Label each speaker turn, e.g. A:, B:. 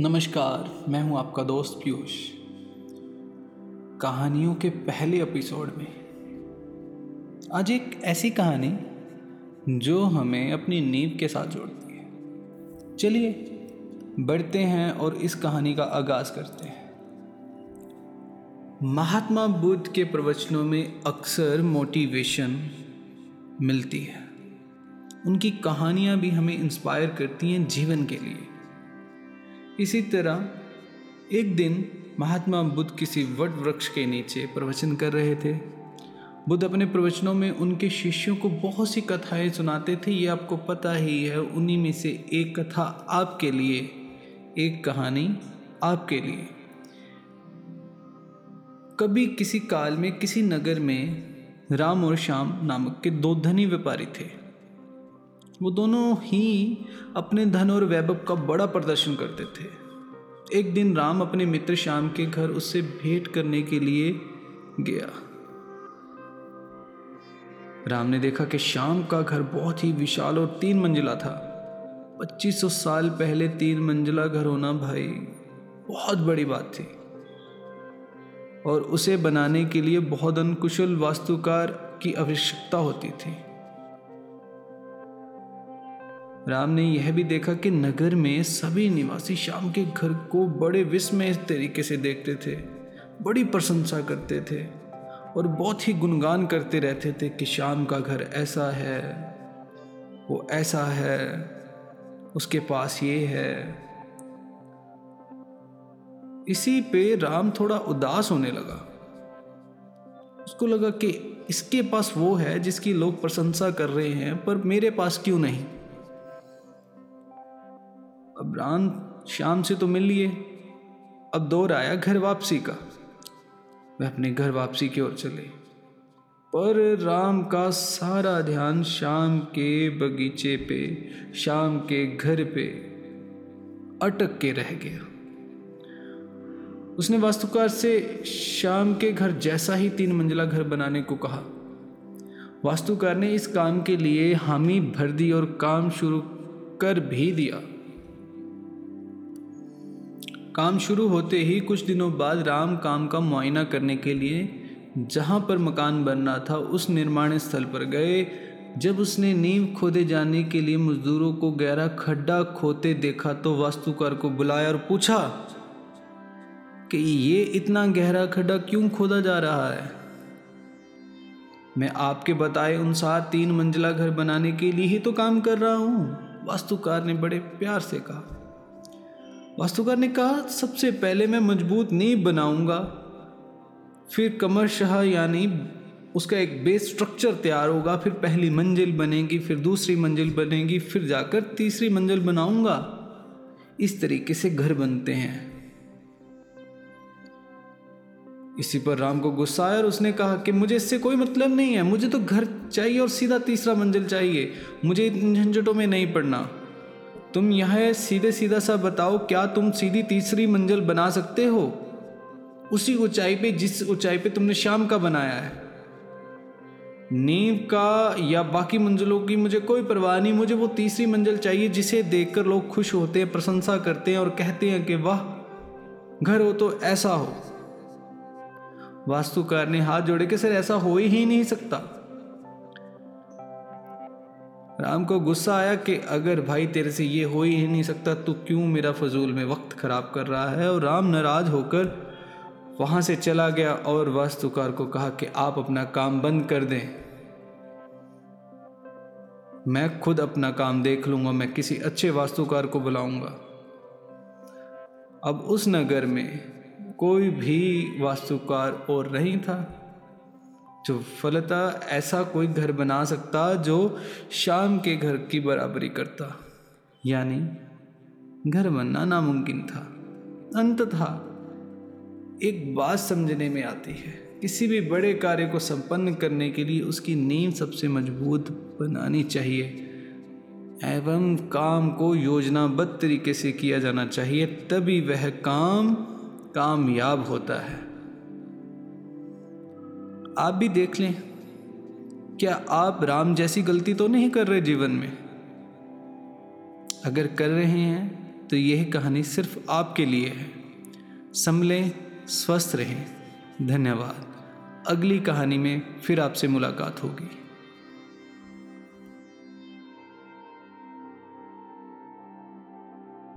A: नमस्कार, मैं हूँ आपका दोस्त पीयूष। कहानियों के पहले एपिसोड में। आज एक ऐसी कहानी जो हमें अपनी नींव के साथ जोड़ती है। चलिए, बढ़ते हैं और इस कहानी का आगाज़ करते हैं। महात्मा बुद्ध के प्रवचनों में अक्सर मोटिवेशन मिलती है। उनकी कहानियाँ भी हमें इंस्पायर करती हैं जीवन के लिए। इसी तरह एक दिन महात्मा बुद्ध किसी वट वृक्ष के नीचे प्रवचन कर रहे थे। बुद्ध अपने प्रवचनों में उनके शिष्यों को बहुत सी कथाएँ सुनाते थे। ये आपको पता ही है, उन्हीं में से एक कथा आपके लिए, एक कहानी आपके लिए। कभी किसी काल में, किसी नगर में राम और श्याम नामक के दो धनी व्यापारी थे। वो दोनों ही अपने धन और वैभव का बड़ा प्रदर्शन करते थे। एक दिन राम अपने मित्र श्याम के घर उससे भेंट करने के लिए गया। राम ने देखा कि श्याम का घर बहुत ही विशाल और तीन मंजिला था। 2500 साल पहले तीन मंजिला घर होना भाई बहुत बड़ी बात थी। और उसे बनाने के लिए बहुत अनकुशल वास्तुकार की आवश्यकता होती थी। राम ने यह भी देखा कि नगर में सभी निवासी शाम के घर को बड़े विस्मय तरीके से देखते थे, बड़ी प्रशंसा करते थे और बहुत ही गुणगान करते रहते थे कि शाम का घर ऐसा है, वो ऐसा है, उसके पास ये है। इसी पे राम थोड़ा उदास होने लगा। उसको लगा कि इसके पास वो है जिसकी लोग प्रशंसा कर रहे हैं, पर मेरे पास क्यों नहीं? अब राम शाम से तो मिल लिए। अब दौर आया घर वापसी का। वह अपने घर वापसी की ओर चले। पर राम का सारा ध्यान शाम के बगीचे पे, शाम के घर पे अटक के रह गया। उसने वास्तुकार से शाम के घर जैसा ही तीन मंजिला घर बनाने को कहा। वास्तुकार ने इस काम के लिए हामी भर दी और काम शुरू कर भी दिया। काम शुरू होते ही कुछ दिनों बाद राम काम का मुआयना करने के लिए जहाँ पर मकान बनना था, उस निर्माण स्थल पर गए। जब उसने नींव खोदे जाने के लिए मजदूरों को गहरा खड्डा खोते देखा तो वास्तुकार को बुलाया और पूछा कि ये इतना गहरा खड्डा क्यों खोदा जा रहा है? मैं आपके बताए अनुसार तीन मंजिला घर बनाने के लिए ही तो काम कर रहा हूँ, वास्तुकार ने बड़े प्यार से कहा। वास्तुकार ने कहा, सबसे पहले मैं मज़बूत नींव बनाऊँगा। फिर कमर शाह यानी उसका एक बेस स्ट्रक्चर तैयार होगा, फिर पहली मंजिल बनेगी, फिर दूसरी मंजिल बनेगी, फिर जाकर तीसरी मंजिल बनाऊँगा। इस तरीके से घर बनते हैं। इसी पर राम को गुस्सा आया और उसने कहा कि मुझे इससे कोई मतलब नहीं है। मुझे तो घर चाहिए और सीधा तीसरा मंजिल चाहिए। मुझे इन झंझटों में नहीं पड़ना। तुम यह सीधे सीधा सा बताओ, क्या तुम सीधी तीसरी मंजिल बना सकते हो? उसी ऊंचाई पे, जिस ऊंचाई पे तुमने शाम का बनाया है। नींव का या बाकी मंजिलों की मुझे कोई परवाह नहीं, मुझे वो तीसरी मंजिल चाहिए जिसे देखकर लोग खुश होते हैं, प्रशंसा करते हैं और कहते हैं कि वाह, घर हो तो ऐसा हो। वास्तुकार ने हाथ जोड़े के सर ऐसा हो ही नहीं सकता। राम को गुस्सा आया कि अगर भाई तेरे से ये हो ही नहीं सकता तो क्यों मेरा फजूल में वक्त ख़राब कर रहा है? और राम नाराज़ होकर वहाँ से चला गया और वास्तुकार को कहा कि आप अपना काम बंद कर दें। मैं खुद अपना काम देख लूँगा, मैं किसी अच्छे वास्तुकार को बुलाऊँगा। अब उस नगर में कोई भी वास्तुकार और नहीं था। जो फलता ऐसा कोई घर बना सकता जो शाम के घर की बराबरी करता। यानी घर बनना नामुमकिन था। अंत था एक बात समझने में आती है। किसी भी बड़े कार्य को संपन्न करने के लिए उसकी नींव सबसे मज़बूत बनानी चाहिए। एवं काम को योजनाबद्ध तरीके से किया जाना चाहिए, तभी वह काम कामयाब होता है। आप भी देख लें। क्या आप राम जैसी गलती तो नहीं कर रहे जीवन में? अगर कर रहे हैं तो यह कहानी सिर्फ़ आपके लिए है। संभलें स्वस्थ रहें। धन्यवाद। अगली कहानी में फिर आपसे मुलाकात होगी।